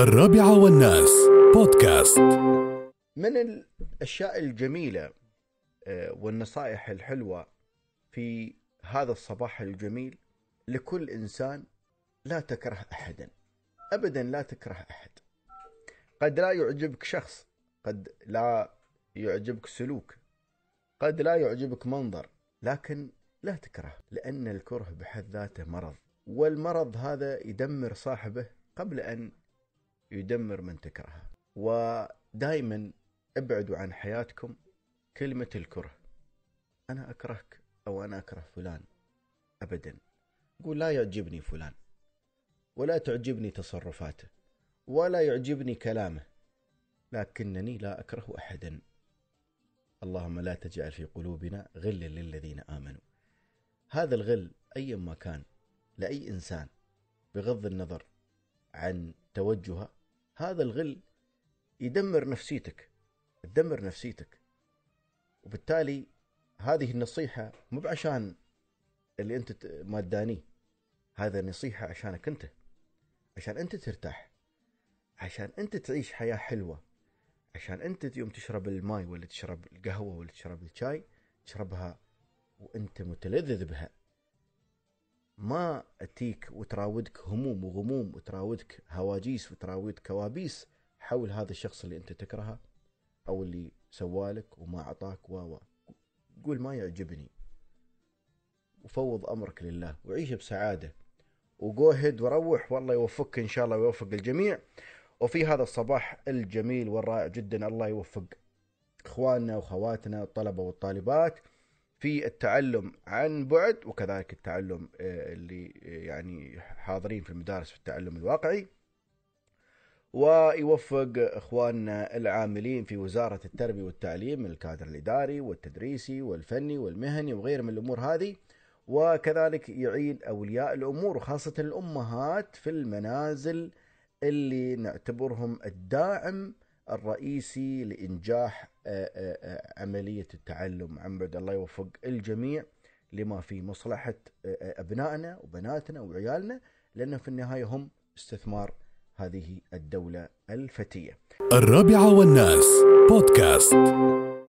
الرابعة والناس. بودكاست. من الأشياء الجميلة آه، والنصائح الحلوة في هذا الصباح الجميل لكل إنسان لا تكره أحدا. أبدا لا تكره أحد. قد لا يعجبك شخص قد لا يعجبك سلوك قد لا يعجبك منظر لكن لا تكره لأن الكره بحد ذاته مرض. والمرض هذا يدمر صاحبه قبل أن يدمر من تكرهه. ودائما ابعدوا عن حياتكم كلمة الكره. أنا أكرهك أو أنا أكره فلان. أبدا. قول لا يعجبني فلان. ولا تعجبني تصرفاته. ولا يعجبني كلامه. لكنني لا أكره أحدا. اللهم لا تجعل في قلوبنا غلا للذين آمنوا. هذا الغل أيا ما كان لأي إنسان بغض النظر عن توجهه هذا الغل يدمر نفسيتك تدمر نفسيتك. وبالتالي هذه النصيحة مو بعشان اللي أنت ما تدانيه هذا نصيحة عشانك أنت عشان أنت ترتاح عشان أنت تعيش حياة حلوة عشان أنت يوم تشرب الماي ولا تشرب القهوة ولا تشرب الشاي تشربها وأنت متلذذ بها. ما أتيك وتراودك هموم وغموم وتراودك هواجيس وتراودك كوابيس حول هذا الشخص اللي أنت تكرهه أو اللي سوالك وما أعطاك و قول ما يعجبني. وفوض أمرك لله. وعيش بسعادة. وجوهد وروح. والله يوفقك إن شاء الله ويوفق الجميع. وفي هذا الصباح الجميل والرائع جدا الله يوفق إخواننا وخواتنا الطلبة والطالبات. في التعلم عن بعد وكذلك التعلم آه، اللي آه، يعني حاضرين في المدارس في التعلم الواقعي. ويوفق إخواننا العاملين في وزارة التربية والتعليم من الكادر الإداري والتدريسي والفني والمهني وغير من الأمور هذه. وكذلك يعين أولياء الأمور وخاصة الأمهات في المنازل اللي نعتبرهم الداعم الرئيسي لإنجاح آه، آه، آه، عملية التعلم. بعد الله يوفق الجميع لما في مصلحة أبنائنا وبناتنا وعيالنا لأنه في النهاية هم استثمار هذه الدولة الفتية. الرابعة والناس بودكاست.